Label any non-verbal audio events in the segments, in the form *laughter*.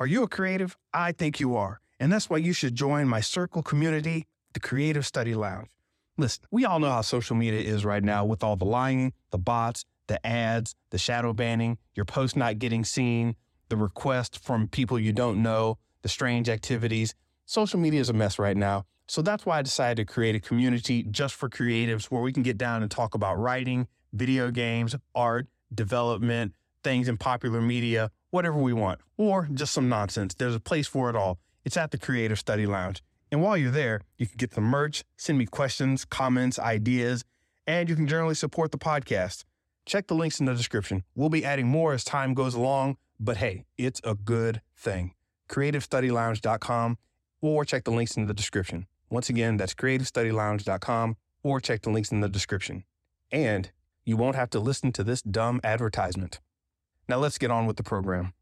Are you a creative? I think you are. And that's why you should join my circle community, the Creative Study Lounge. Listen, we all know how social media is right now with all the lying, the bots, the ads, the shadow banning, your post not getting seen, the request from people you don't know, the strange activities. Social media is a mess right now. So that's why I decided to create a community just for creatives where we can get down and talk about writing, video games, art, development, things in popular media, whatever we want, or just some nonsense. There's a place for it all. It's at the Creative Study Lounge. And while you're there, you can get the merch, send me questions, comments, ideas, and you can generally support the podcast. Check the links in the description. We'll be adding more as time goes along, but hey, it's a good thing. CreativeStudyLounge.com or check the links in the description. Once again, that's CreativeStudyLounge.com or check the links in the description. And you won't have to listen to this dumb advertisement. Now let's get on with the program.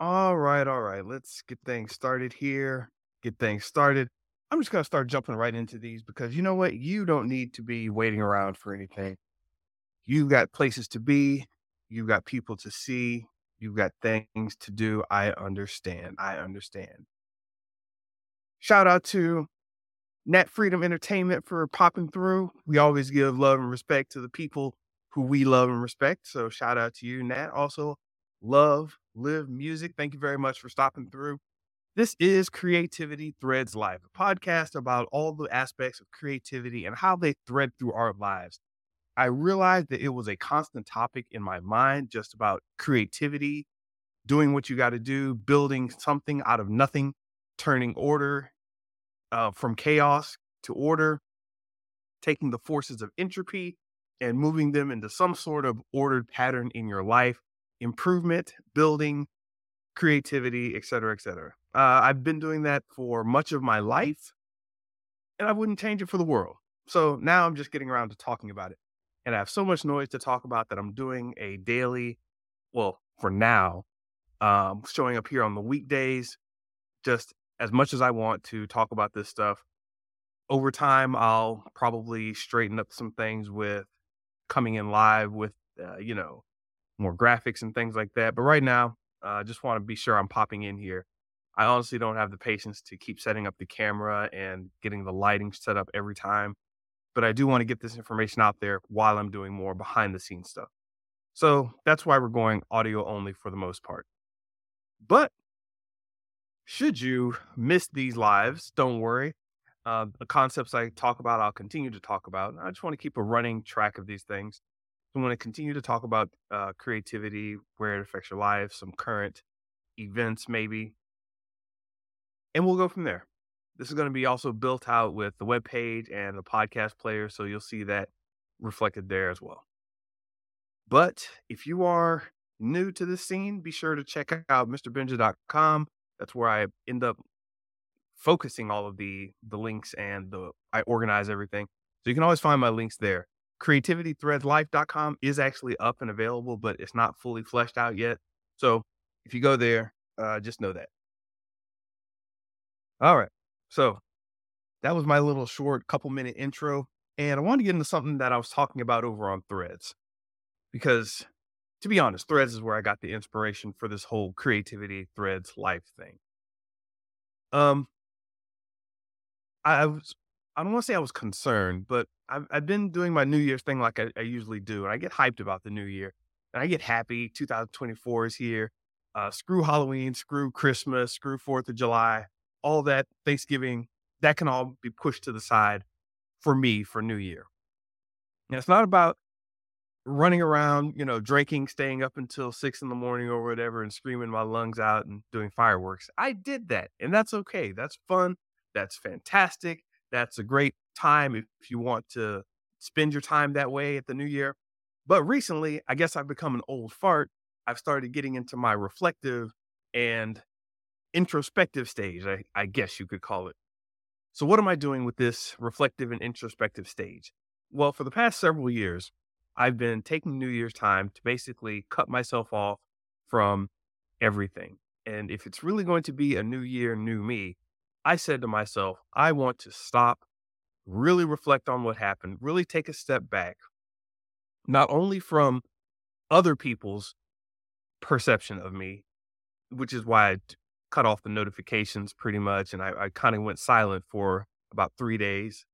All right, all right. Let's get things started here. Get things started. I'm just going to start jumping right into these because you know what? You don't need to be waiting around for anything. You've got places to be, you've got people to see, you've got things to do. I understand. I understand. Shout out to Net Freedom Entertainment for popping through. We always give love and respect to the people who we love and respect. So shout out to you, Nat. Also, love, live music. Thank you very much for stopping through. This is Creativity Threads Live, a podcast about all the aspects of creativity and how they thread through our lives. I realized that it was a constant topic in my mind just about creativity, doing what you got to do, building something out of nothing, turning order uh, from chaos to order, taking the forces of entropy and moving them into some sort of ordered pattern in your life, improvement, building, creativity, et cetera, et cetera. Uh, I've been doing that for much of my life, and I wouldn't change it for the world. So now I'm just getting around to talking about it. And I have so much noise to talk about that I'm doing a daily, well, for now, um, showing up here on the weekdays, just as much as I want to talk about this stuff. Over time, I'll probably straighten up some things with coming in live with, uh, you know, more graphics and things like that. But right now, I uh, just want to be sure I'm popping in here. I honestly don't have the patience to keep setting up the camera and getting the lighting set up every time. But I do want to get this information out there while I'm doing more behind the scenes stuff. So that's why we're going audio only for the most part. But should you miss these lives, don't worry. Uh, the concepts I talk about, I'll continue to talk about. I just want to keep a running track of these things. I want to continue to talk about uh, creativity, where it affects your life, some current events, maybe. And we'll go from there. This is going to be also built out with the web page and the podcast player, so you'll see that reflected there as well. But if you are new to this scene, be sure to check out MrBenja.com. That's where I end up focusing all of the the links and the I organize everything. So you can always find my links there. CreativityThreadsLife.com is actually up and available, but it's not fully fleshed out yet. So if you go there, uh, just know that. All right. So that was my little short couple minute intro. And I wanted to get into something that I was talking about over on Threads. Because to be honest, Threads is where I got the inspiration for this whole creativity Threads life thing. Um, I, was I don't want to say I was concerned, but I've I've been doing my New Year's thing like I, I usually do, and I get hyped about the new year, and I get happy. 2024 is here. Uh, screw Halloween, screw Christmas, screw Fourth of July, all that Thanksgiving. That can all be pushed to the side for me for New Year. And it's not about running around, you know, drinking, staying up until six in the morning or whatever, and screaming my lungs out and doing fireworks. I did that, and that's okay. That's fun. That's fantastic. That's a great time if, you want to spend your time that way at the new year. But recently, I guess I've become an old fart. I've started getting into my reflective and introspective stage, I, I guess you could call it. So, what am I doing with this reflective and introspective stage? Well, for the past several years, I've been taking New Year's time to basically cut myself off from everything. And if it's really going to be a new year, new me, I said to myself, I want to stop, really reflect on what happened, really take a step back, not only from other people's perception of me, which is why I cut off the notifications pretty much. And I, I kind of went silent for about three days.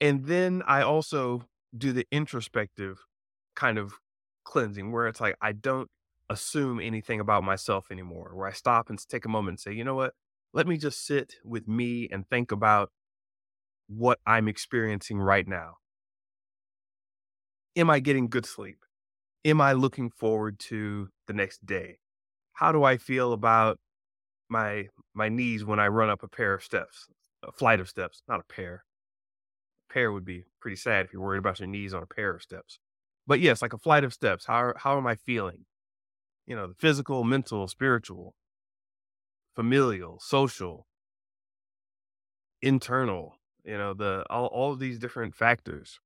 And then I also do the introspective kind of cleansing where it's like, I don't assume anything about myself anymore, where I stop and take a moment and say, you know what? Let me just sit with me and think about what I'm experiencing right now. Am I getting good sleep? Am I looking forward to the next day? How do I feel about my my knees when I run up a pair of steps, a flight of steps, not a pair. A pair would be pretty sad if you're worried about your knees on a pair of steps. But yes, like a flight of steps. How how am I feeling? You know, the physical, mental, spiritual, familial, social, internal, you know, the all all of these different factors.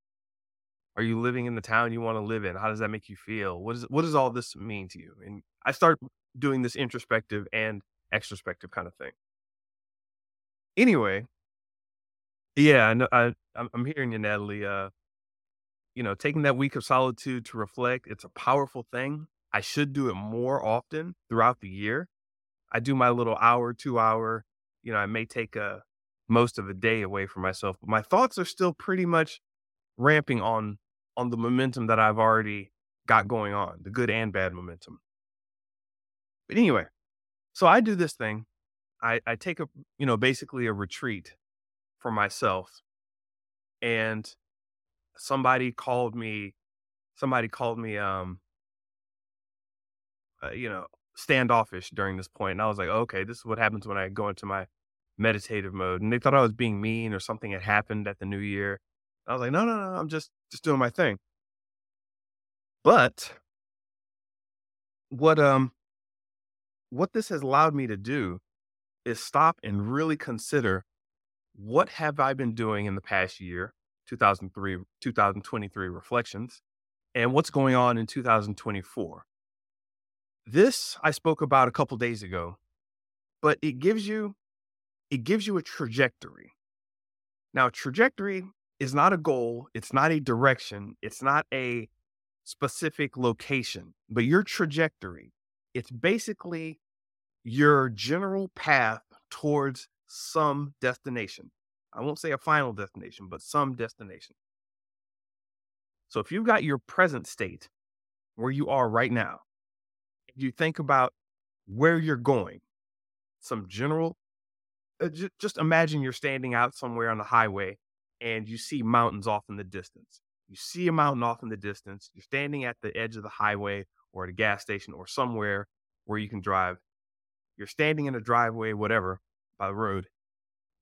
Are you living in the town you want to live in? How does that make you feel? What is what does all this mean to you? And I start doing this introspective and extrospective kind of thing. Anyway, yeah, I know, I I'm, hearing you, Natalie. Uh, you know, taking that week of solitude to reflect, it's a powerful thing. I should do it more often throughout the year. I do my little hour, two hour. You know, I may take a most of a day away from myself, but my thoughts are still pretty much ramping on on the momentum that I've already got going on, the good and bad momentum. But anyway, so I do this thing. I, I take a, you know, basically a retreat for myself. And somebody called me, somebody called me, um, uh, you know, standoffish during this point. And I was like, okay, this is what happens when I go into my meditative mode. And they thought I was being mean or something had happened at the new year. I was like, no, no, no, I'm just, just doing my thing. But what, um, what this has allowed me to do is stop and really consider what have I been doing in the past year, 2003, 2023 reflections, and what's going on in 2024. This I spoke about a couple days ago, but it gives you it gives you a trajectory. Now, trajectory is not a goal, it's not a direction, it's not a specific location, but your trajectory, it's basically your general path towards some destination. I won't say a final destination, but some destination. So if you've got your present state where you are right now, you think about where you're going, some general, uh, j- just imagine you're standing out somewhere on the highway and you see mountains off in the distance. You see a mountain off in the distance. You're standing at the edge of the highway or at a gas station or somewhere where you can drive you're standing in a driveway, whatever, by the road.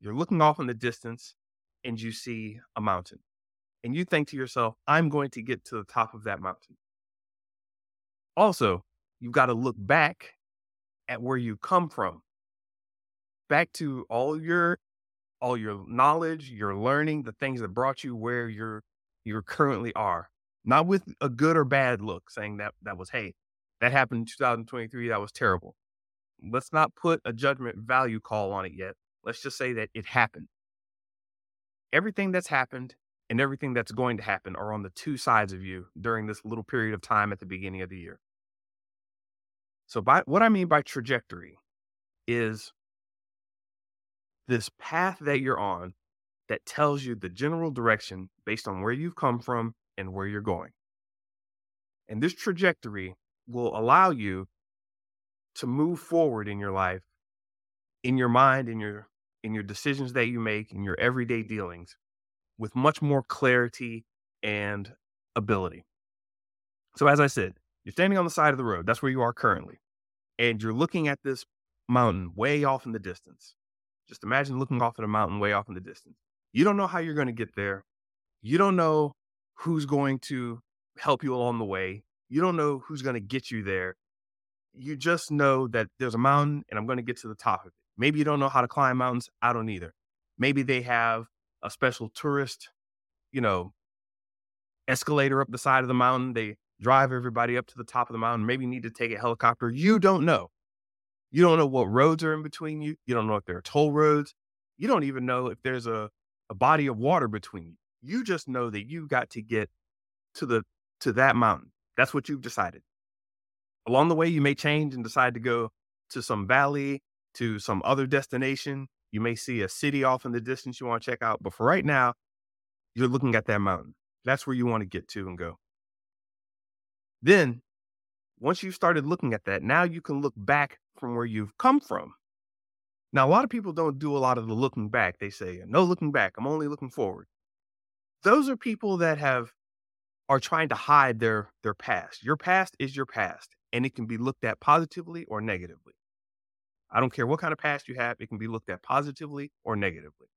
You're looking off in the distance and you see a mountain. And you think to yourself, I'm going to get to the top of that mountain. Also, you've got to look back at where you come from. Back to all your all your knowledge, your learning, the things that brought you where you're you currently are. Not with a good or bad look, saying that that was, hey, that happened in 2023, that was terrible let's not put a judgment value call on it yet. Let's just say that it happened. Everything that's happened and everything that's going to happen are on the two sides of you during this little period of time at the beginning of the year. So, by what I mean by trajectory is this path that you're on that tells you the general direction based on where you've come from and where you're going. And this trajectory will allow you to move forward in your life, in your mind, in your in your decisions that you make, in your everyday dealings, with much more clarity and ability. So, as I said, you're standing on the side of the road. That's where you are currently. And you're looking at this mountain way off in the distance. Just imagine looking off at a mountain way off in the distance. You don't know how you're going to get there. You don't know who's going to help you along the way. You don't know who's going to get you there you just know that there's a mountain and I'm going to get to the top of it. Maybe you don't know how to climb mountains. I don't either. Maybe they have a special tourist, you know, escalator up the side of the mountain. They drive everybody up to the top of the mountain. Maybe need to take a helicopter. You don't know. You don't know what roads are in between you. You don't know if there are toll roads. You don't even know if there's a, a body of water between you. You just know that you got to get to the to that mountain. That's what you've decided. Along the way, you may change and decide to go to some valley, to some other destination. You may see a city off in the distance you want to check out. But for right now, you're looking at that mountain. That's where you want to get to and go. Then, once you've started looking at that, now you can look back from where you've come from. Now, a lot of people don't do a lot of the looking back. They say, no looking back. I'm only looking forward. Those are people that have are trying to hide their their past. Your past is your past, and it can be looked at positively or negatively. I don't care what kind of past you have, it can be looked at positively or negatively.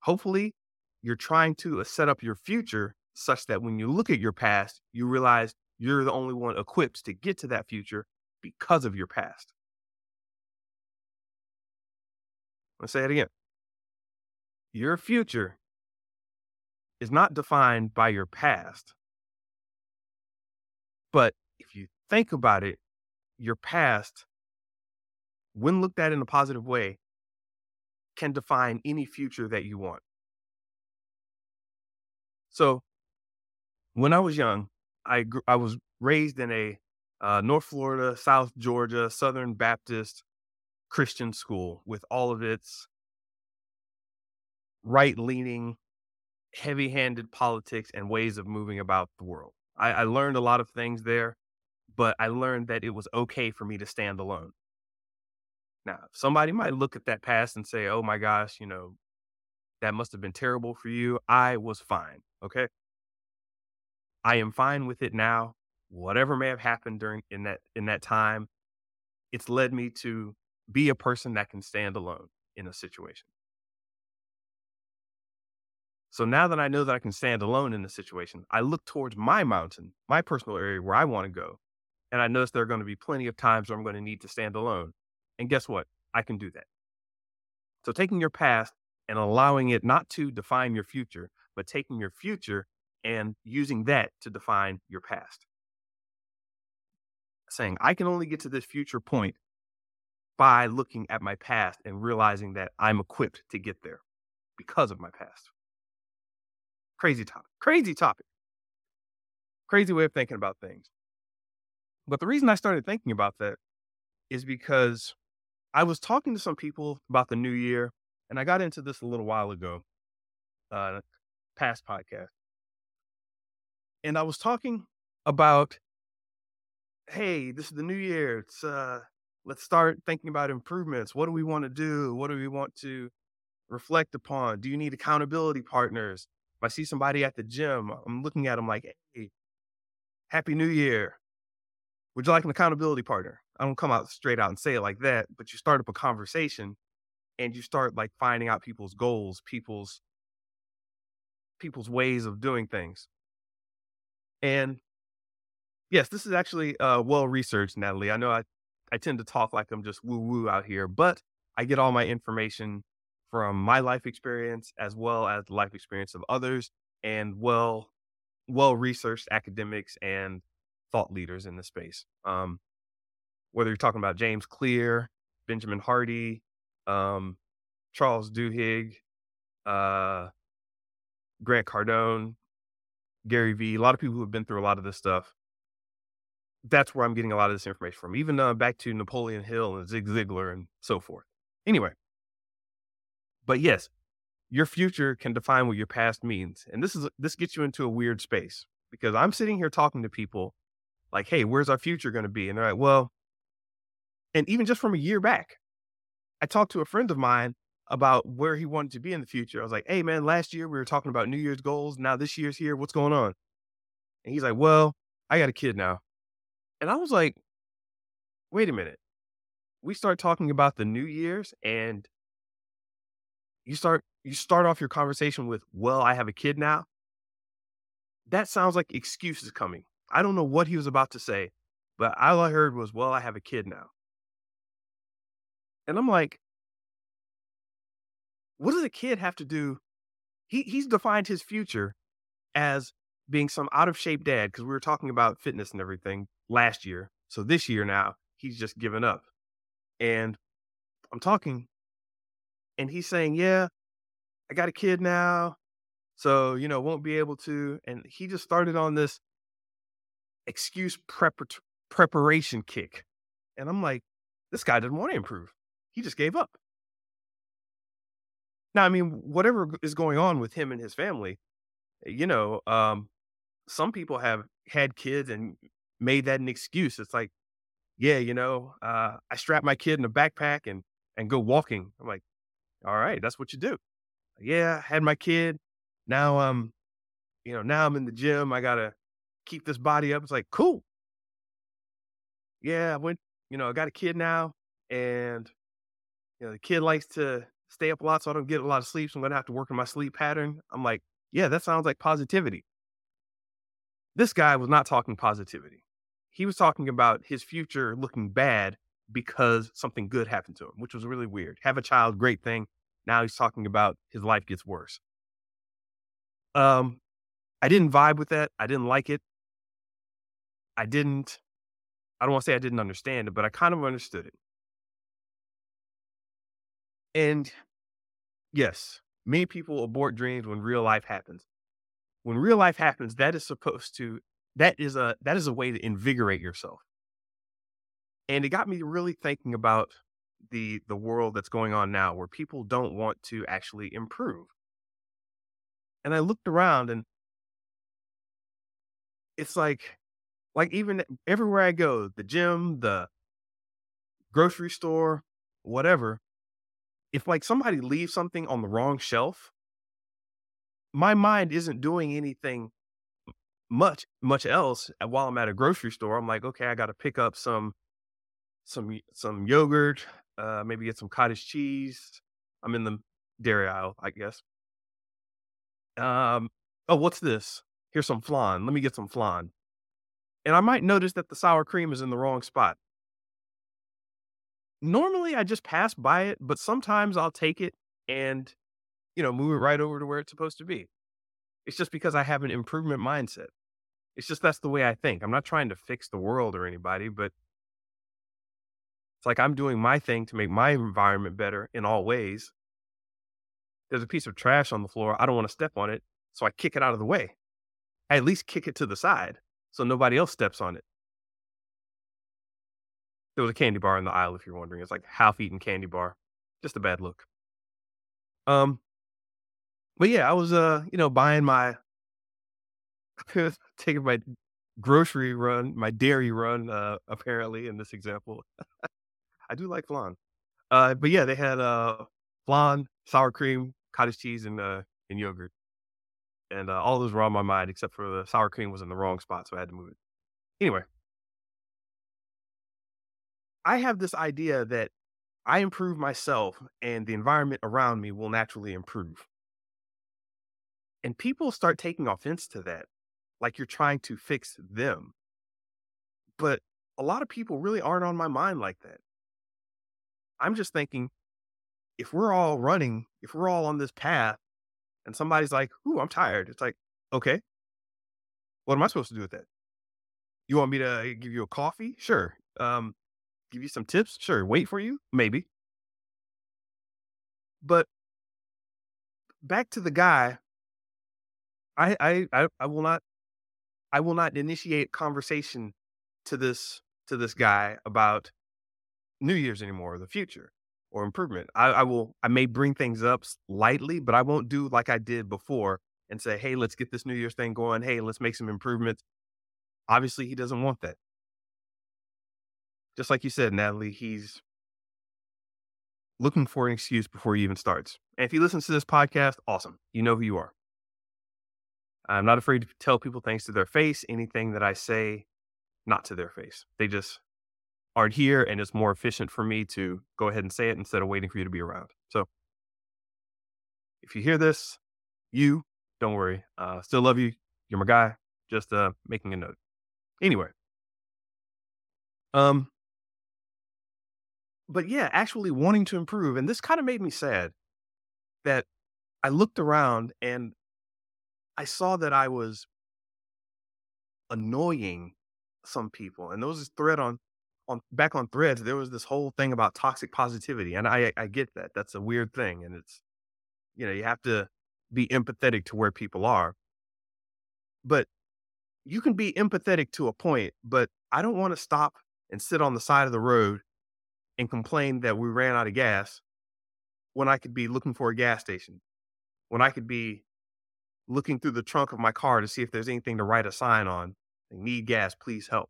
Hopefully, you're trying to uh, set up your future such that when you look at your past, you realize you're the only one equipped to get to that future because of your past. Let's say it again. Your future is not defined by your past. But if you think about it, your past, when looked at in a positive way, can define any future that you want. So, when I was young, I gr- I was raised in a uh, North Florida, South Georgia, Southern Baptist Christian school with all of its right leaning, heavy handed politics and ways of moving about the world. I, I learned a lot of things there, but I learned that it was okay for me to stand alone. Now, somebody might look at that past and say, oh my gosh, you know, that must have been terrible for you. I was fine. Okay. I am fine with it now. Whatever may have happened during in that in that time, it's led me to be a person that can stand alone in a situation. So now that I know that I can stand alone in the situation, I look towards my mountain, my personal area where I want to go. And I notice there are going to be plenty of times where I'm going to need to stand alone. And guess what? I can do that. So taking your past and allowing it not to define your future, but taking your future and using that to define your past. Saying, I can only get to this future point by looking at my past and realizing that I'm equipped to get there because of my past. Crazy topic. Crazy topic. Crazy way of thinking about things. But the reason I started thinking about that is because I was talking to some people about the new year, and I got into this a little while ago, uh, past podcast. And I was talking about, hey, this is the new year. It's uh, let's start thinking about improvements. What do we want to do? What do we want to reflect upon? Do you need accountability partners? If I see somebody at the gym, I'm looking at them like, hey, happy new year. Would you like an accountability partner? I don't come out straight out and say it like that, but you start up a conversation and you start like finding out people's goals, people's people's ways of doing things. And yes, this is actually uh, well researched, Natalie. I know I, I tend to talk like I'm just woo woo out here, but I get all my information from my life experience as well as the life experience of others and well well researched academics and thought leaders in the space. Um, whether you're talking about James Clear, Benjamin Hardy, um, Charles Duhigg, uh, Grant Cardone, Gary Vee, a lot of people who have been through a lot of this stuff. That's where I'm getting a lot of this information from, even uh, back to Napoleon Hill and Zig Ziglar and so forth. Anyway, but yes, your future can define what your past means, and this is this gets you into a weird space because I'm sitting here talking to people like, "Hey, where's our future going to be?" And they're like, "Well," and even just from a year back, I talked to a friend of mine about where he wanted to be in the future. I was like, hey, man, last year we were talking about New Year's goals. Now this year's here. What's going on? And he's like, well, I got a kid now. And I was like, wait a minute. We start talking about the New Year's and you start you start off your conversation with, well, I have a kid now. That sounds like excuses coming. I don't know what he was about to say, but all I heard was, well, I have a kid now. And I'm like, what does a kid have to do? He he's defined his future as being some out of shape dad because we were talking about fitness and everything last year. So this year now he's just given up, and I'm talking, and he's saying, "Yeah, I got a kid now, so you know won't be able to." And he just started on this excuse preparatory preparation kick. And I'm like, this guy doesn't want to improve. He just gave up. Now, I mean, whatever is going on with him and his family, you know, um, some people have had kids and made that an excuse. It's like, yeah, you know, uh, I strap my kid in a backpack and and go walking. I'm like, all right, that's what you do. Yeah, had my kid. Now I'm, you know, now I'm in the gym. I gotta keep this body up. It's like, cool. Yeah, I went, you know, I got a kid now, and you know, the kid likes to stay up a lot, so I don't get a lot of sleep. So I'm gonna have to work on my sleep pattern. I'm like, yeah, that sounds like positivity. This guy was not talking positivity. He was talking about his future looking bad because something good happened to him, which was really weird. Have a child, great thing. Now he's talking about his life gets worse. Um, I didn't vibe with that. I didn't like it. I didn't, I don't want to say I didn't understand it, but I kind of understood it. And yes, many people abort dreams when real life happens. When real life happens, that is supposed to that is a that is a way to invigorate yourself. And it got me really thinking about the the world that's going on now where people don't want to actually improve. And I looked around and it's like like even everywhere I go, the gym, the grocery store, whatever, if like somebody leaves something on the wrong shelf, my mind isn't doing anything much much else while I'm at a grocery store. I'm like, okay, I got to pick up some some some yogurt, uh, maybe get some cottage cheese. I'm in the dairy aisle, I guess. Um, oh, what's this? Here's some flan. Let me get some flan. And I might notice that the sour cream is in the wrong spot. Normally, I just pass by it, but sometimes I'll take it and, you know, move it right over to where it's supposed to be. It's just because I have an improvement mindset. It's just that's the way I think. I'm not trying to fix the world or anybody, but it's like I'm doing my thing to make my environment better in all ways. There's a piece of trash on the floor. I don't want to step on it. So I kick it out of the way. I at least kick it to the side so nobody else steps on it. There was a candy bar in the aisle, if you're wondering. It's like half eaten candy bar. Just a bad look. Um, but yeah, I was uh, you know, buying my *laughs* taking my grocery run, my dairy run, uh, apparently in this example. *laughs* I do like flan. Uh, but yeah, they had uh flan, sour cream, cottage cheese, and uh and yogurt, and uh, all those were on my mind except for the sour cream was in the wrong spot, so I had to move it. Anyway, I have this idea that I improve myself, and the environment around me will naturally improve. And people start taking offense to that, like you're trying to fix them. But a lot of people really aren't on my mind like that. I'm just thinking if we're all running, if we're all on this path and somebody's like, Ooh, I'm tired, it's like, okay, what am I supposed to do with that? You want me to give you a coffee? Sure. Um, give you some tips? Sure. Wait for you? Maybe. But back to the guy, I I I, I will not I will not initiate conversation to this to this guy about New Year's anymore, or the future or improvement. I, I will, I may bring things up lightly, but I won't do like I did before and say, hey, let's get this New Year's thing going. Hey, let's make some improvements. Obviously, he doesn't want that. Just like you said, Natalie, he's looking for an excuse before he even starts. And if he listens to this podcast, awesome. You know who you are. I'm not afraid to tell people things to their face, anything that I say, not to their face. They just aren't here and it's more efficient for me to go ahead and say it instead of waiting for you to be around. So if you hear this, you don't worry. Uh, still love you. You're my guy. Just uh, making a note. Anyway. Um, but yeah, actually wanting to improve, and this kind of made me sad that I looked around and I saw that I was annoying some people, and there was this thread on on back on threads, there was this whole thing about toxic positivity. And I I get that. That's a weird thing. And it's you know, you have to be empathetic to where people are. But you can be empathetic to a point, but I don't want to stop and sit on the side of the road and complain that we ran out of gas when I could be looking for a gas station, when I could be looking through the trunk of my car to see if there's anything to write a sign on. Need gas, please help.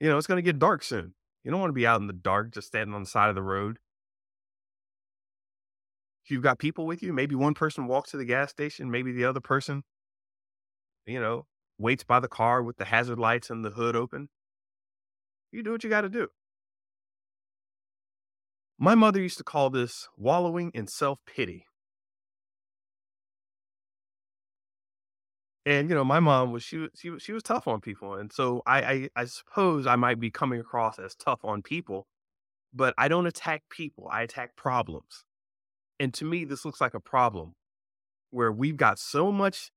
You know, it's going to get dark soon. You don't want to be out in the dark just standing on the side of the road. If you've got people with you, maybe one person walks to the gas station, maybe the other person, you know, waits by the car with the hazard lights and the hood open. You do what you got to do. My mother used to call this wallowing in self pity. And you know, my mom was she she she was tough on people, and so I, I I suppose I might be coming across as tough on people, but I don't attack people. I attack problems, and to me, this looks like a problem where we've got so much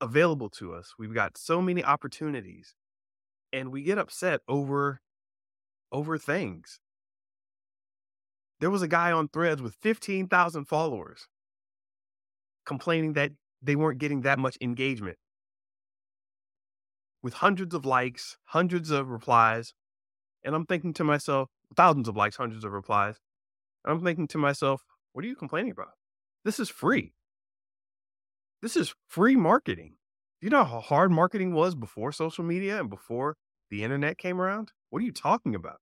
available to us, we've got so many opportunities, and we get upset over over things. There was a guy on Threads with fifteen thousand followers complaining that they weren't getting that much engagement. With hundreds of likes, hundreds of replies, and I'm thinking to myself, thousands of likes, hundreds of replies. I'm thinking to myself, what are you complaining about? This is free. This is free marketing. Do you know how hard marketing was before social media and before the internet came around? What are you talking about?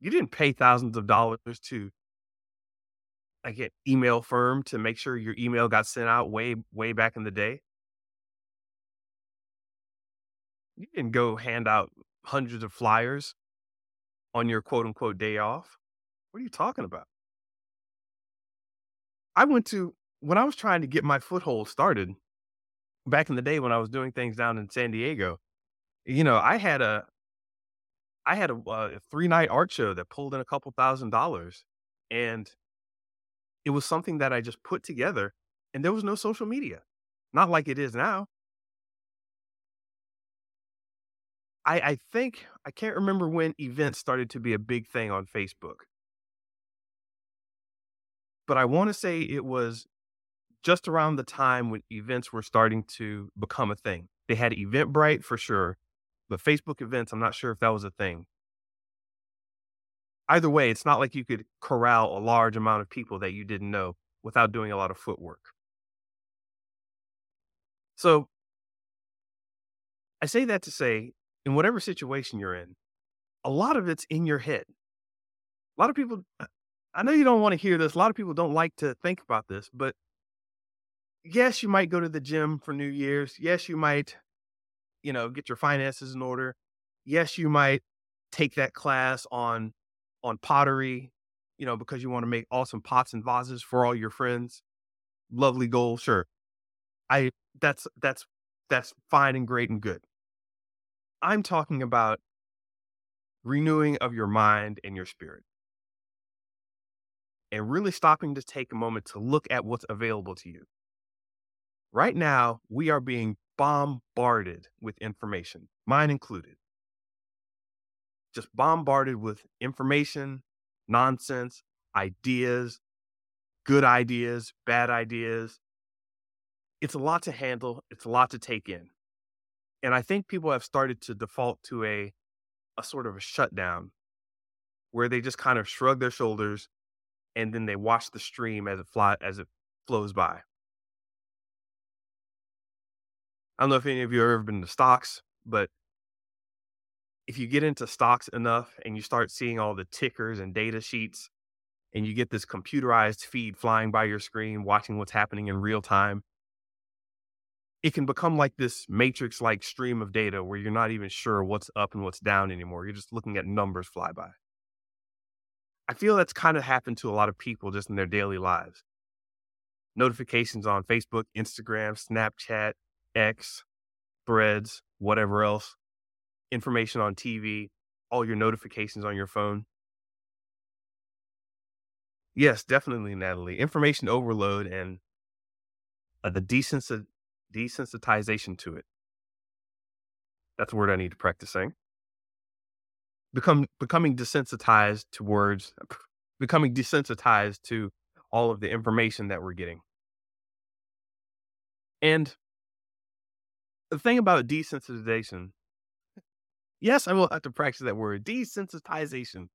You didn't pay thousands of dollars to like an email firm to make sure your email got sent out way way back in the day. You didn't go hand out hundreds of flyers on your quote unquote day off. What are you talking about? I went to when I was trying to get my foothold started back in the day when I was doing things down in San Diego. You know, I had a I had a, a three night art show that pulled in a couple thousand dollars, and it was something that I just put together and there was no social media, not like it is now. I, I think, I can't remember when events started to be a big thing on Facebook. But I want to say it was just around the time when events were starting to become a thing. They had Eventbrite for sure, but Facebook events, I'm not sure if that was a thing either way, it's not like you could corral a large amount of people that you didn't know without doing a lot of footwork. So I say that to say, in whatever situation you're in, a lot of it's in your head. A lot of people, I know you don't want to hear this. A lot of people don't like to think about this, but yes, you might go to the gym for New Year's. Yes, you might, you know, get your finances in order. Yes, you might take that class on on pottery, you know, because you want to make awesome pots and vases for all your friends. Lovely goal, sure. I that's that's that's fine and great and good. I'm talking about renewing of your mind and your spirit. And really stopping to take a moment to look at what's available to you. Right now, we are being bombarded with information, mine included just bombarded with information, nonsense, ideas, good ideas, bad ideas. It's a lot to handle, it's a lot to take in. And I think people have started to default to a a sort of a shutdown where they just kind of shrug their shoulders and then they watch the stream as it fly as it flows by. I don't know if any of you have ever been to stocks, but if you get into stocks enough and you start seeing all the tickers and data sheets and you get this computerized feed flying by your screen watching what's happening in real time it can become like this matrix like stream of data where you're not even sure what's up and what's down anymore. You're just looking at numbers fly by. I feel that's kind of happened to a lot of people just in their daily lives. Notifications on facebook instagram snapchat x threads whatever else information on TV, all your notifications on your phone. Yes, definitely, Natalie. Information overload and uh, the desens- desensitization to it. That's a word I need to practice saying. Become becoming desensitized to words, *laughs* becoming desensitized to all of the information that we're getting. And the thing about desensitization, yes, I will have to practice that word desensitization.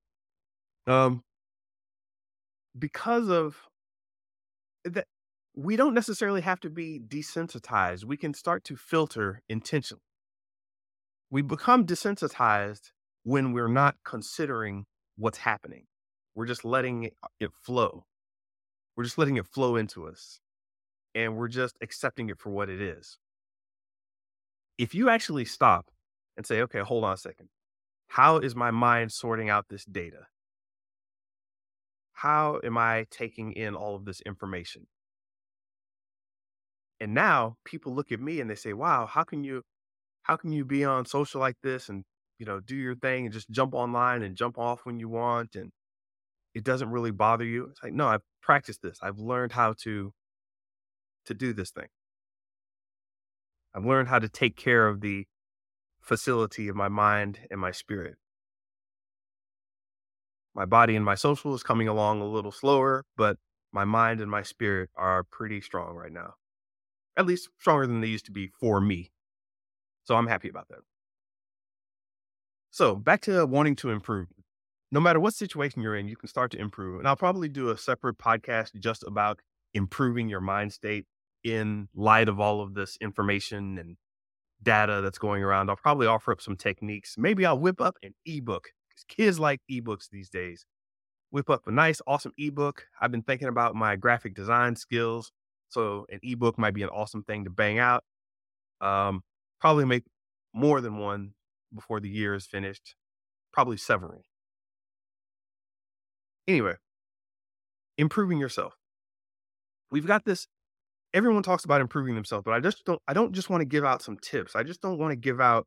Um, because of that, we don't necessarily have to be desensitized. We can start to filter intentionally. We become desensitized when we're not considering what's happening. We're just letting it, it flow. We're just letting it flow into us and we're just accepting it for what it is. If you actually stop and say, okay, hold on a second. How is my mind sorting out this data? How am I taking in all of this information? And now people look at me and they say, wow, how can you how can you be on social like this and you know do your thing and just jump online and jump off when you want and it doesn't really bother you? It's like, no, I've practiced this. I've learned how to to do this thing. I've learned how to take care of the facility of my mind and my spirit. My body and my social is coming along a little slower, but my mind and my spirit are pretty strong right now. At least stronger than they used to be for me. So I'm happy about that. So back to wanting to improve. No matter what situation you're in, you can start to improve. And I'll probably do a separate podcast just about improving your mind state in light of all of this information and data that's going around. I'll probably offer up some techniques. Maybe I'll whip up an ebook because kids like ebooks these days. Whip up a nice, awesome ebook. I've been thinking about my graphic design skills. So an ebook might be an awesome thing to bang out. Um, probably make more than one before the year is finished. Probably several. Anyway, improving yourself. We've got this everyone talks about improving themselves, but I just don't I don't just want to give out some tips. I just don't want to give out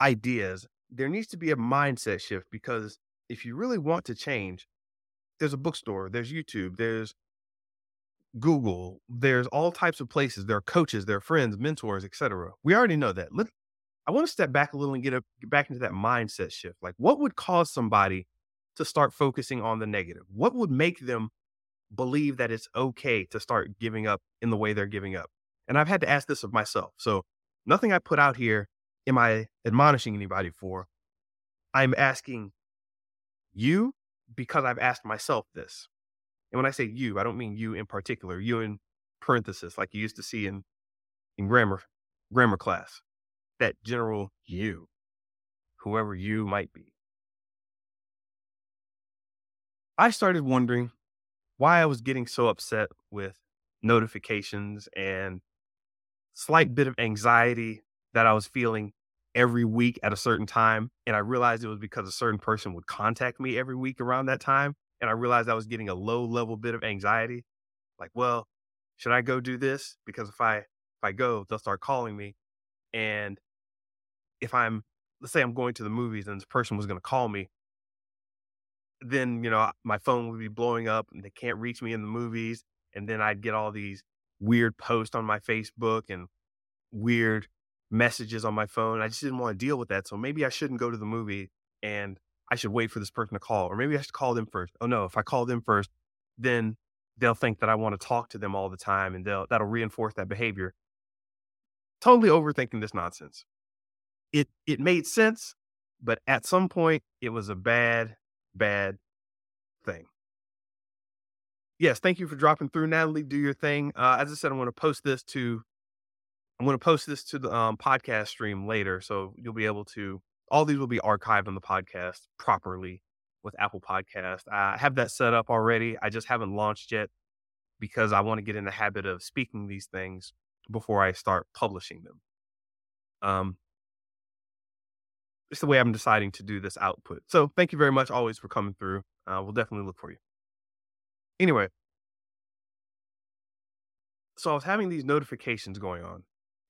ideas. There needs to be a mindset shift because if you really want to change, there's a bookstore, there's YouTube, there's Google, there's all types of places. There are coaches, there are friends, mentors, etc. We already know that. Let, I want to step back a little and get, a, get back into that mindset shift. Like, what would cause somebody to start focusing on the negative? What would make them believe that it's okay to start giving up in the way they're giving up. And I've had to ask this of myself. So nothing I put out here am I admonishing anybody for. I'm asking you because I've asked myself this. And when I say you, I don't mean you in particular, you in parenthesis, like you used to see in, in grammar grammar class. That general you, whoever you might be. I started wondering why I was getting so upset with notifications and slight bit of anxiety that I was feeling every week at a certain time. And I realized it was because a certain person would contact me every week around that time. And I realized I was getting a low level bit of anxiety. Like, well, should I go do this? Because if I if I go, they'll start calling me. And if I'm let's say I'm going to the movies and this person was going to call me, then you know my phone would be blowing up and they can't reach me in the movies and then i'd get all these weird posts on my facebook and weird messages on my phone i just didn't want to deal with that so maybe i shouldn't go to the movie and i should wait for this person to call or maybe i should call them first. Oh no if i call them first then they'll think that i want to talk to them all the time and they'll that'll reinforce that behavior. Totally overthinking this nonsense. It it made sense but at some point it was a bad bad thing. Yes, thank you for dropping through, Natalie. Do your thing. Uh, as I said, I'm going to post this to I'm going to post this to the um, podcast stream later, so you'll be able to. All these will be archived on the podcast properly with Apple Podcast. I have that set up already. I just haven't launched yet because I want to get in the habit of speaking these things before I start publishing them. Um, it's the way I'm deciding to do this output. So thank you very much always for coming through. Uh, we'll definitely look for you. Anyway, so I was having these notifications going on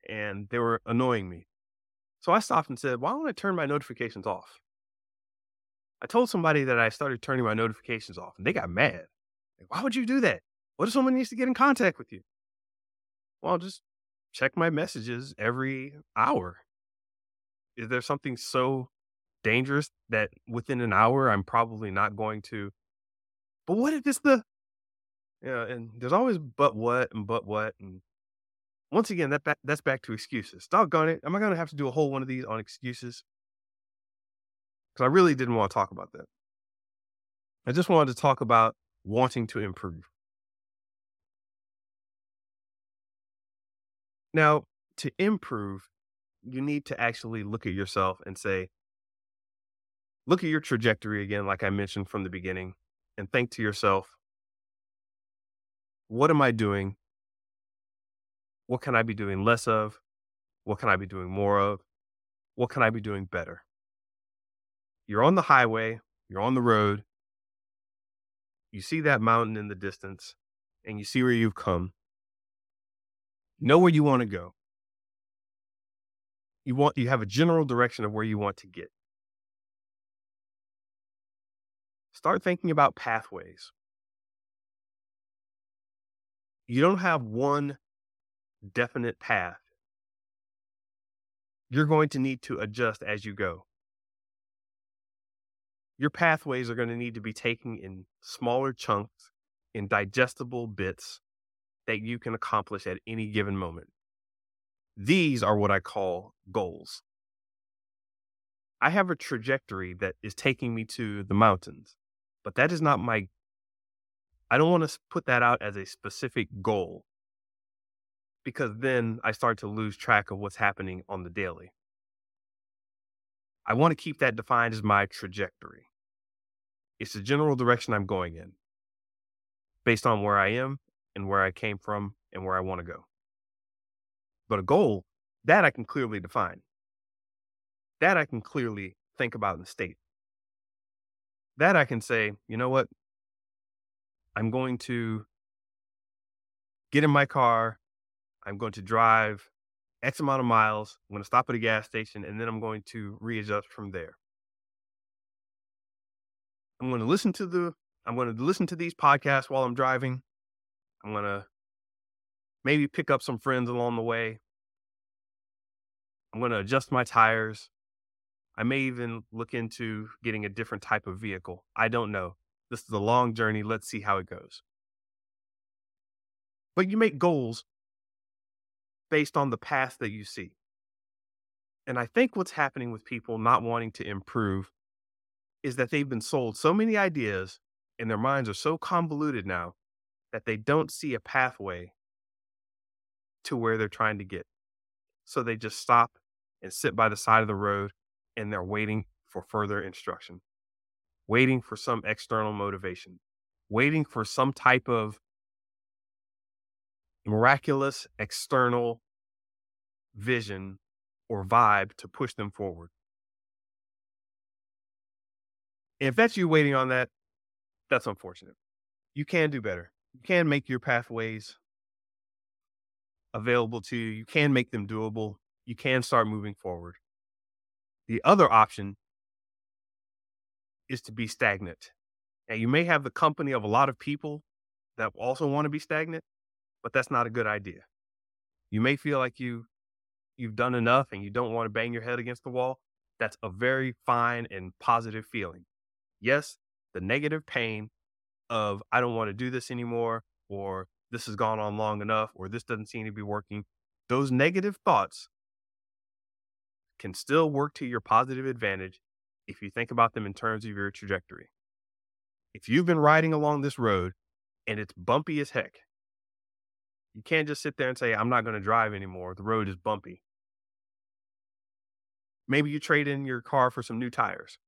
and they were annoying me. So I stopped and said, why don't I turn my notifications off? I told somebody that I started turning my notifications off and they got mad. Like, why would you do that? What if someone needs to get in contact with you? Well, I'll just check my messages every hour is there something so dangerous that within an hour I'm probably not going to? But what if it's the yeah, and there's always but what and but what and once again, that back, that's back to excuses. Doggone it. Am I going to have to do a whole one of these on excuses? Because I really didn't want to talk about that. I just wanted to talk about wanting to improve. Now, to improve, you need to actually look at yourself and say, look at your trajectory again, like I mentioned from the beginning, and think to yourself, what am I doing? What can I be doing less of? What can I be doing more of? What can I be doing better? You're on the highway, you're on the road, you see that mountain in the distance, and you see where you've come. know where you want to go. You want you have a general direction of where you want to get. Start thinking about pathways. You don't have one definite path. You're going to need to adjust as you go. Your pathways are going to need to be taken in smaller chunks, in digestible bits that you can accomplish at any given moment. These are what I call goals. I have a trajectory that is taking me to the mountains, but that is not my, I don't want to put that out as a specific goal because then I start to lose track of what's happening on the daily. I want to keep that defined as my trajectory. It's the general direction I'm going in based on where I am and where I came from and where I want to go. But a goal, that I can clearly define. That I can clearly think about and state. That I can say, you know what? I'm going to get in my car. I'm going to drive X amount of miles. I'm going to stop at a gas station and then I'm going to readjust from there. I'm going to listen to the I'm going to listen to these podcasts while I'm driving. I'm going to maybe pick up some friends along the way. I'm going to adjust my tires. I may even look into getting a different type of vehicle. I don't know. This is a long journey. Let's see how it goes. But you make goals based on the path that you see. And I think what's happening with people not wanting to improve is that they've been sold so many ideas and their minds are so convoluted now that they don't see a pathway to where they're trying to get. So they just stop and sit by the side of the road and they're waiting for further instruction, waiting for some external motivation, waiting for some type of miraculous external vision or vibe to push them forward. If that's you waiting on that, that's unfortunate. You can do better. You can make your pathways available to you. You can make them doable. You can start moving forward. The other option is to be stagnant. And you may have the company of a lot of people that also want to be stagnant, but that's not a good idea. You may feel like you you've done enough and you don't want to bang your head against the wall. That's a very fine and positive feeling. Yes, the negative pain of I don't want to do this anymore or this has gone on long enough, or this doesn't seem to be working, those negative thoughts can still work to your positive advantage if you think about them in terms of your trajectory. If you've been riding along this road and it's bumpy as heck, you can't just sit there and say, I'm not going to drive anymore. The road is bumpy. Maybe you trade in your car for some new tires.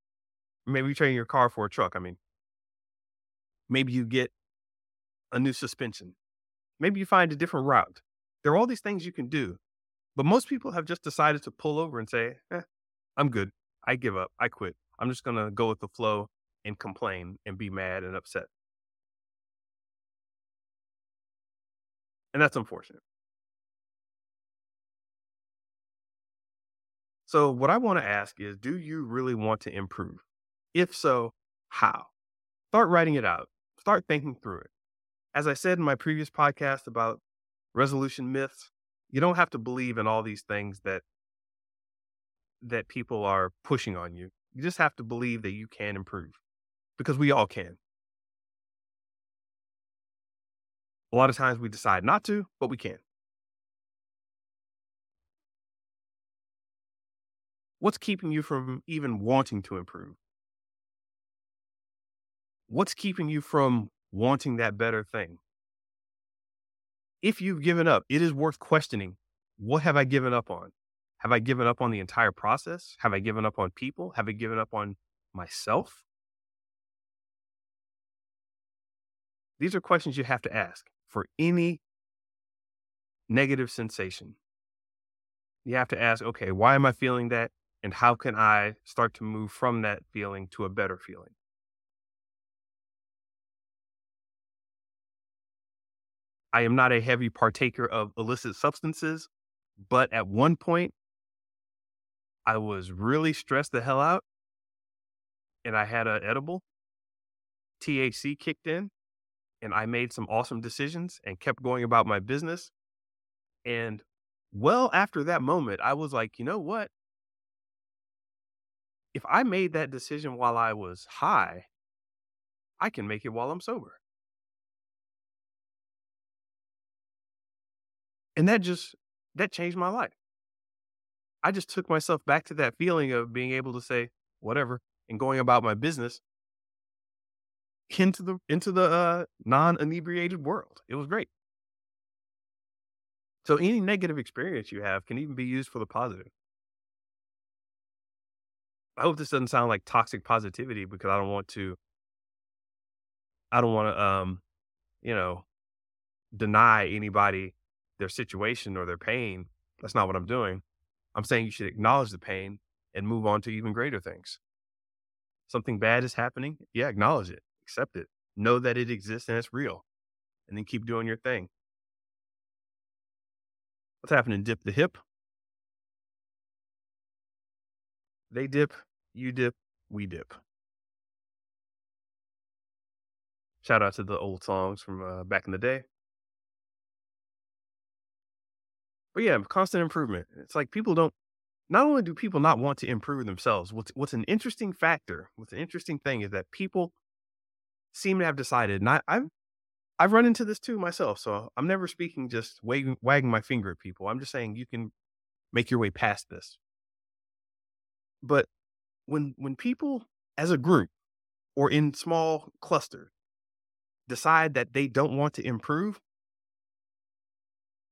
Maybe you trade in your car for a truck. I mean, maybe you get a new suspension. Maybe you find a different route. There are all these things you can do. But most people have just decided to pull over and say, eh, I'm good. I give up. I quit. I'm just going to go with the flow and complain and be mad and upset. And that's unfortunate. So, what I want to ask is do you really want to improve? If so, how? Start writing it out, start thinking through it as I said in my previous podcast about resolution myths, you don't have to believe in all these things that that people are pushing on you. You just have to believe that you can improve because we all can. A lot of times we decide not to, but we can. What's keeping you from even wanting to improve? What's keeping you from wanting that better thing? If you've given up, it is worth questioning what have I given up on? Have I given up on the entire process? Have I given up on people? Have I given up on myself? These are questions you have to ask for any negative sensation. You have to ask, okay, why am I feeling that? And how can I start to move from that feeling to a better feeling? I am not a heavy partaker of illicit substances, but at one point, I was really stressed the hell out and I had an edible. THC kicked in and I made some awesome decisions and kept going about my business. And well, after that moment, I was like, you know what? If I made that decision while I was high, I can make it while I'm sober. And that just that changed my life. I just took myself back to that feeling of being able to say whatever and going about my business into the into the uh, non-inebriated world. It was great. So any negative experience you have can even be used for the positive. I hope this doesn't sound like toxic positivity because I don't want to I don't want to um you know deny anybody their situation or their pain. That's not what I'm doing. I'm saying you should acknowledge the pain and move on to even greater things. Something bad is happening. Yeah, acknowledge it, accept it, know that it exists and it's real, and then keep doing your thing. What's happening? Dip the hip. They dip, you dip, we dip. Shout out to the old songs from uh, back in the day. But yeah, constant improvement. It's like people don't. Not only do people not want to improve themselves, what's what's an interesting factor, what's an interesting thing is that people seem to have decided. And I, I've I've run into this too myself. So I'm never speaking just wagging, wagging my finger at people. I'm just saying you can make your way past this. But when when people as a group or in small clusters decide that they don't want to improve,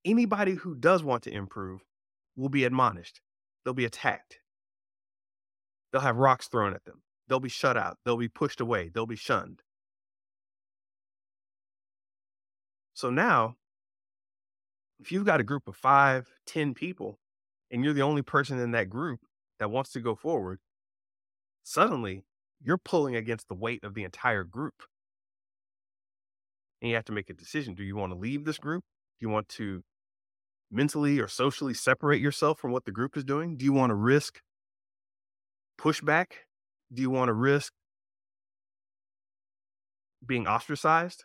anybody who does want to improve will be admonished. They'll be attacked. They'll have rocks thrown at them. They'll be shut out. They'll be pushed away. They'll be shunned. So now, if you've got a group of five, ten people, and you're the only person in that group that wants to go forward, suddenly you're pulling against the weight of the entire group. And you have to make a decision. Do you want to leave this group? Do you want to mentally or socially separate yourself from what the group is doing? Do you want to risk pushback? Do you want to risk being ostracized?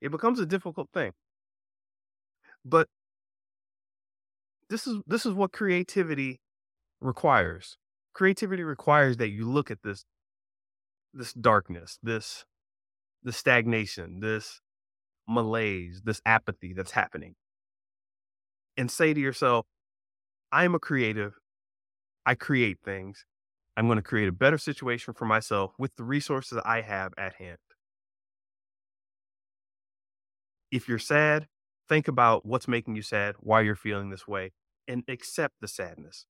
It becomes a difficult thing. But this is this is what creativity requires. Creativity requires that you look at this this darkness, this the stagnation, this malaise, this apathy that's happening, and say to yourself, I'm a creative. I create things. I'm going to create a better situation for myself with the resources I have at hand. If you're sad, think about what's making you sad, why you're feeling this way, and accept the sadness.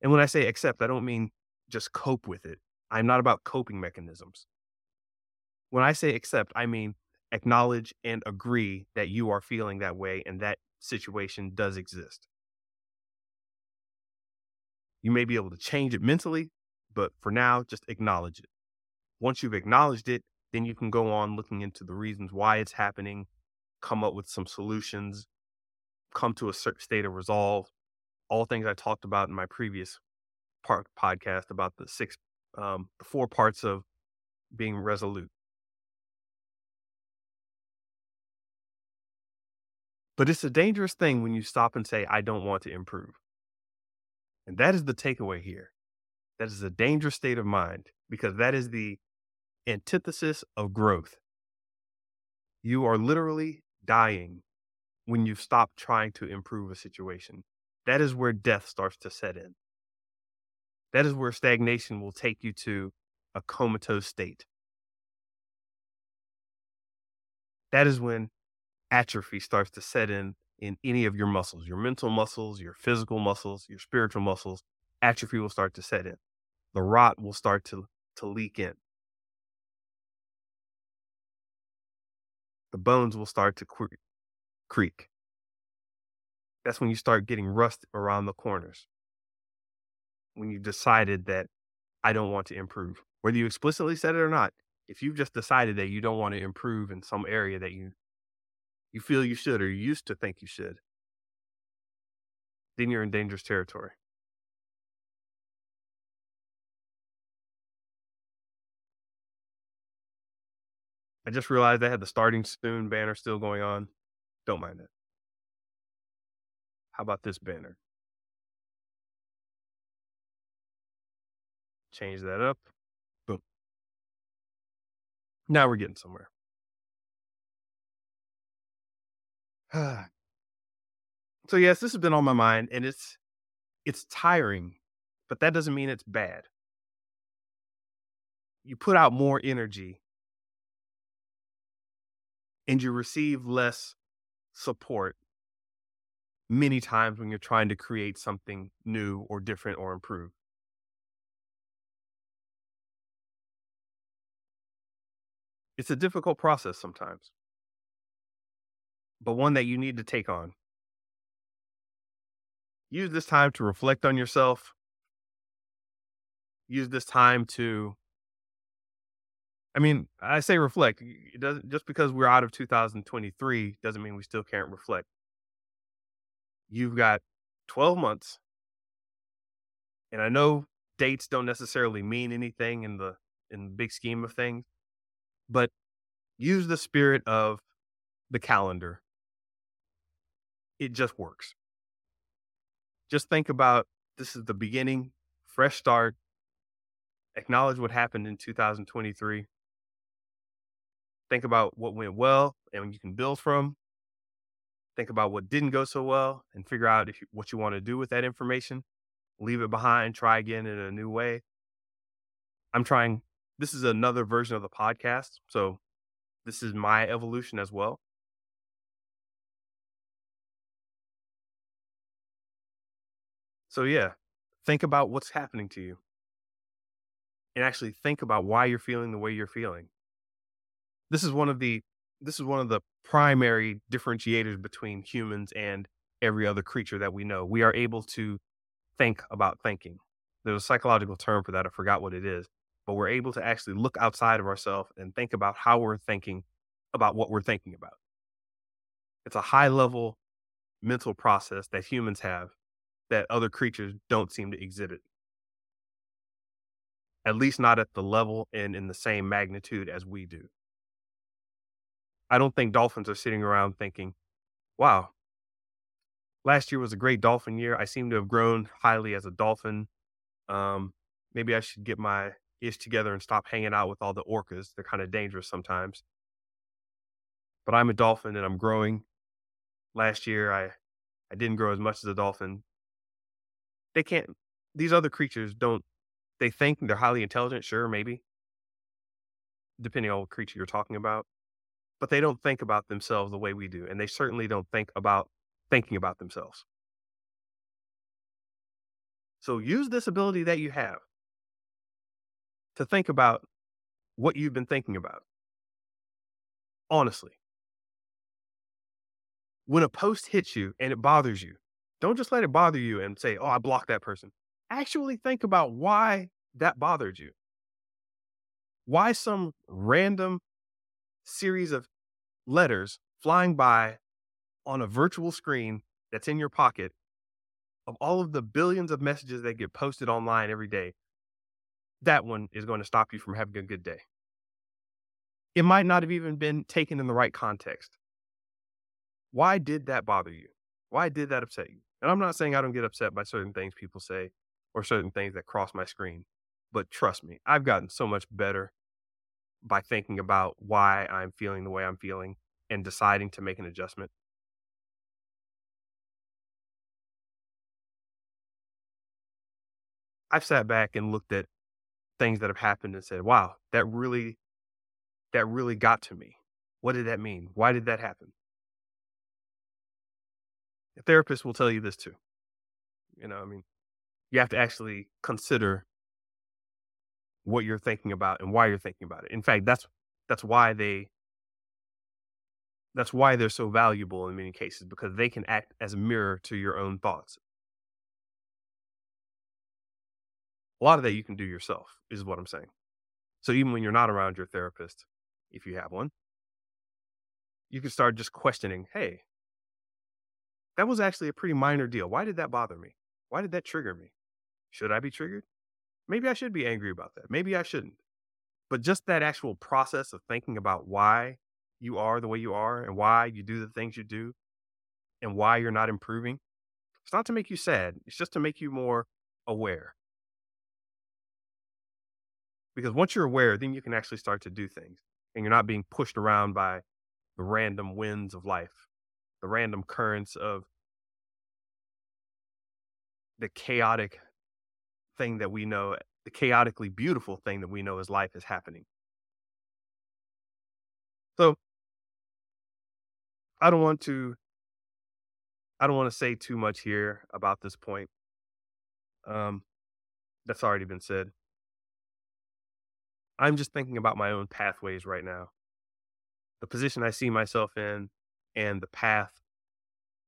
And when I say accept, I don't mean just cope with it. I'm not about coping mechanisms. When I say accept, I mean acknowledge and agree that you are feeling that way and that situation does exist. You may be able to change it mentally, but for now, just acknowledge it. Once you've acknowledged it, then you can go on looking into the reasons why it's happening, come up with some solutions, come to a certain state of resolve. All things I talked about in my previous part podcast about the six, um, four parts of being resolute. But it's a dangerous thing when you stop and say, I don't want to improve. And that is the takeaway here. That is a dangerous state of mind because that is the antithesis of growth. You are literally dying when you stop trying to improve a situation. that is where death starts to set in. That is where stagnation will take you to a comatose state. That is when atrophy starts to set in in any of your muscles, your mental muscles, your physical muscles, your spiritual muscles. Atrophy will start to set in. The rot will start to, to leak in. The bones will start to creak. That's when you start getting rust around the corners. When you decided that I don't want to improve, whether you explicitly said it or not, if you've just decided that you don't want to improve in some area that you you feel you should or you used to think you should, then you're in dangerous territory. I just realized I had the starting soon banner still going on. Don't mind it. How about this banner? Change that up. Boom. Now we're getting somewhere. *sighs* so yes, this has been on my mind and it's it's tiring, but that doesn't mean it's bad. You put out more energy and you receive less support many times when you're trying to create something new or different or improve. It's a difficult process sometimes, but one that you need to take on. Use this time to reflect on yourself. Use this time to I mean, I say reflect. It doesn't just because we're out of 2023 doesn't mean we still can't reflect you've got 12 months. And I know dates don't necessarily mean anything in the in the big scheme of things, but use the spirit of the calendar. It just works. Just think about this is the beginning, fresh start. Acknowledge what happened in 2023. Think about what went well and you can build from think about what didn't go so well and figure out if you, what you want to do with that information leave it behind try again in a new way i'm trying this is another version of the podcast so this is my evolution as well so yeah think about what's happening to you and actually think about why you're feeling the way you're feeling this is one of the this is one of the primary differentiators between humans and every other creature that we know. We are able to think about thinking. There's a psychological term for that. I forgot what it is, but we're able to actually look outside of ourselves and think about how we're thinking about what we're thinking about. It's a high level mental process that humans have that other creatures don't seem to exhibit. At least not at the level and in the same magnitude as we do. I don't think Dolphins are sitting around thinking, wow, last year was a great Dolphin year. I seem to have grown highly as a Dolphin. Um, maybe I should get my ish together and stop hanging out with all the orcas. They're kind of dangerous sometimes. But I'm a Dolphin and I'm growing. Last year, I, I didn't grow as much as a Dolphin. They can't, these other creatures don't, they think they're highly intelligent. Sure, maybe. Depending on what creature you're talking about but they don't think about themselves the way we do. And they certainly don't think about thinking about themselves. So use this ability that you have to think about what you've been thinking about. Honestly. When a post hits you and it bothers you, don't just let it bother you and say, oh, I blocked that person. Actually think about why that bothered you. Why some random series of letters flying by on a virtual screen that's in your pocket of all of the billions of messages that get posted online every day, that one is going to stop you from having a good day. It might not have even been taken in the right context. Why did that bother you? Why did that upset you? And I'm not saying I don't get upset by certain things people say or certain things that cross my screen, but trust me, I've gotten so much better by thinking about why I'm feeling the way I'm feeling and deciding to make an adjustment. I've sat back and looked at things that have happened and said, wow, that really, that really got to me. What did that mean? Why did that happen? A therapist will tell you this too. You know, I mean, you have to actually consider what you're thinking about and why you're thinking about it. In fact, that's that's why they that's why they're so valuable in many cases because they can act as a mirror to your own thoughts. A lot of that you can do yourself, is what I'm saying. So even when you're not around your therapist, if you have one, you can start just questioning, hey, that was actually a pretty minor deal. Why did that bother me? Why did that trigger me? Should I be triggered? Maybe I should be angry about that. Maybe I shouldn't. But just that actual process of thinking about why you are the way you are and why you do the things you do and why you're not improving, it's not to make you sad. It's just to make you more aware. Because once you're aware, then you can actually start to do things and you're not being pushed around by the random winds of life, the random currents of the chaotic thing that we know, the chaotically beautiful thing that we know as life is happening. So I don't want to I don't want to say too much here about this point. Um that's already been said. I'm just thinking about my own pathways right now. The position I see myself in and the path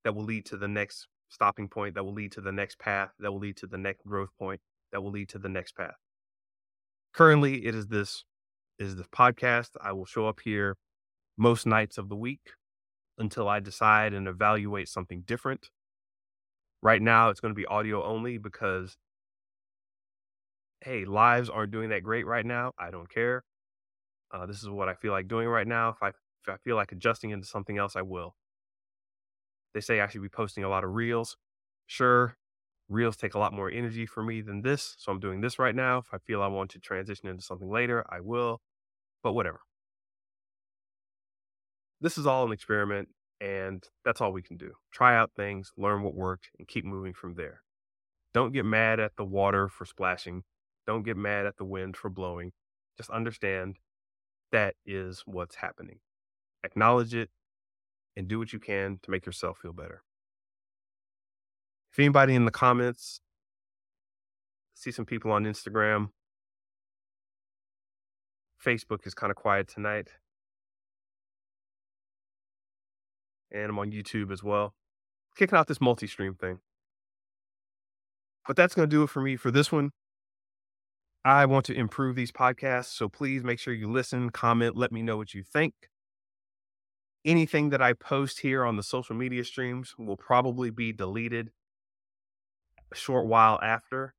that will lead to the next stopping point, that will lead to the next path, that will lead to the next growth point, that will lead to the next path. Currently, it is this is this podcast. I will show up here most nights of the week until I decide and evaluate something different. Right now, it's going to be audio only because, hey, lives aren't doing that great right now. I don't care. Uh, this is what I feel like doing right now. If I if I feel like adjusting into something else, I will. They say I should be posting a lot of reels. Sure, reels take a lot more energy for me than this. So I'm doing this right now. If I feel I want to transition into something later, I will. But whatever. This is all an experiment, and that's all we can do. Try out things, learn what worked, and keep moving from there. Don't get mad at the water for splashing. Don't get mad at the wind for blowing. Just understand that is what's happening. Acknowledge it and do what you can to make yourself feel better. If anybody in the comments see some people on Instagram, Facebook is kind of quiet tonight. And I'm on YouTube as well. Kicking out this multi stream thing. But that's going to do it for me for this one. I want to improve these podcasts. So please make sure you listen, comment, let me know what you think. Anything that I post here on the social media streams will probably be deleted a short while after,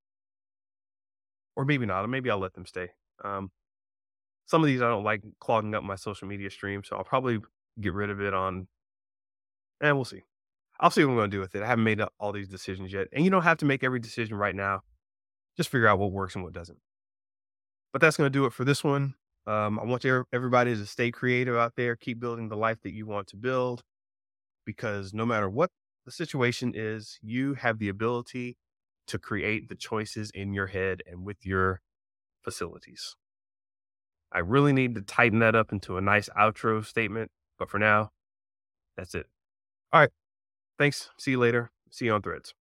or maybe not. Maybe I'll let them stay. Um, some of these I don't like clogging up my social media stream, so I'll probably get rid of it on. And we'll see. I'll see what I'm going to do with it. I haven't made all these decisions yet, and you don't have to make every decision right now. Just figure out what works and what doesn't. But that's going to do it for this one. Um, I want everybody to stay creative out there, keep building the life that you want to build, because no matter what the situation is, you have the ability to create the choices in your head and with your facilities. I really need to tighten that up into a nice outro statement, but for now, that's it. All right. Thanks. See you later. See you on threads.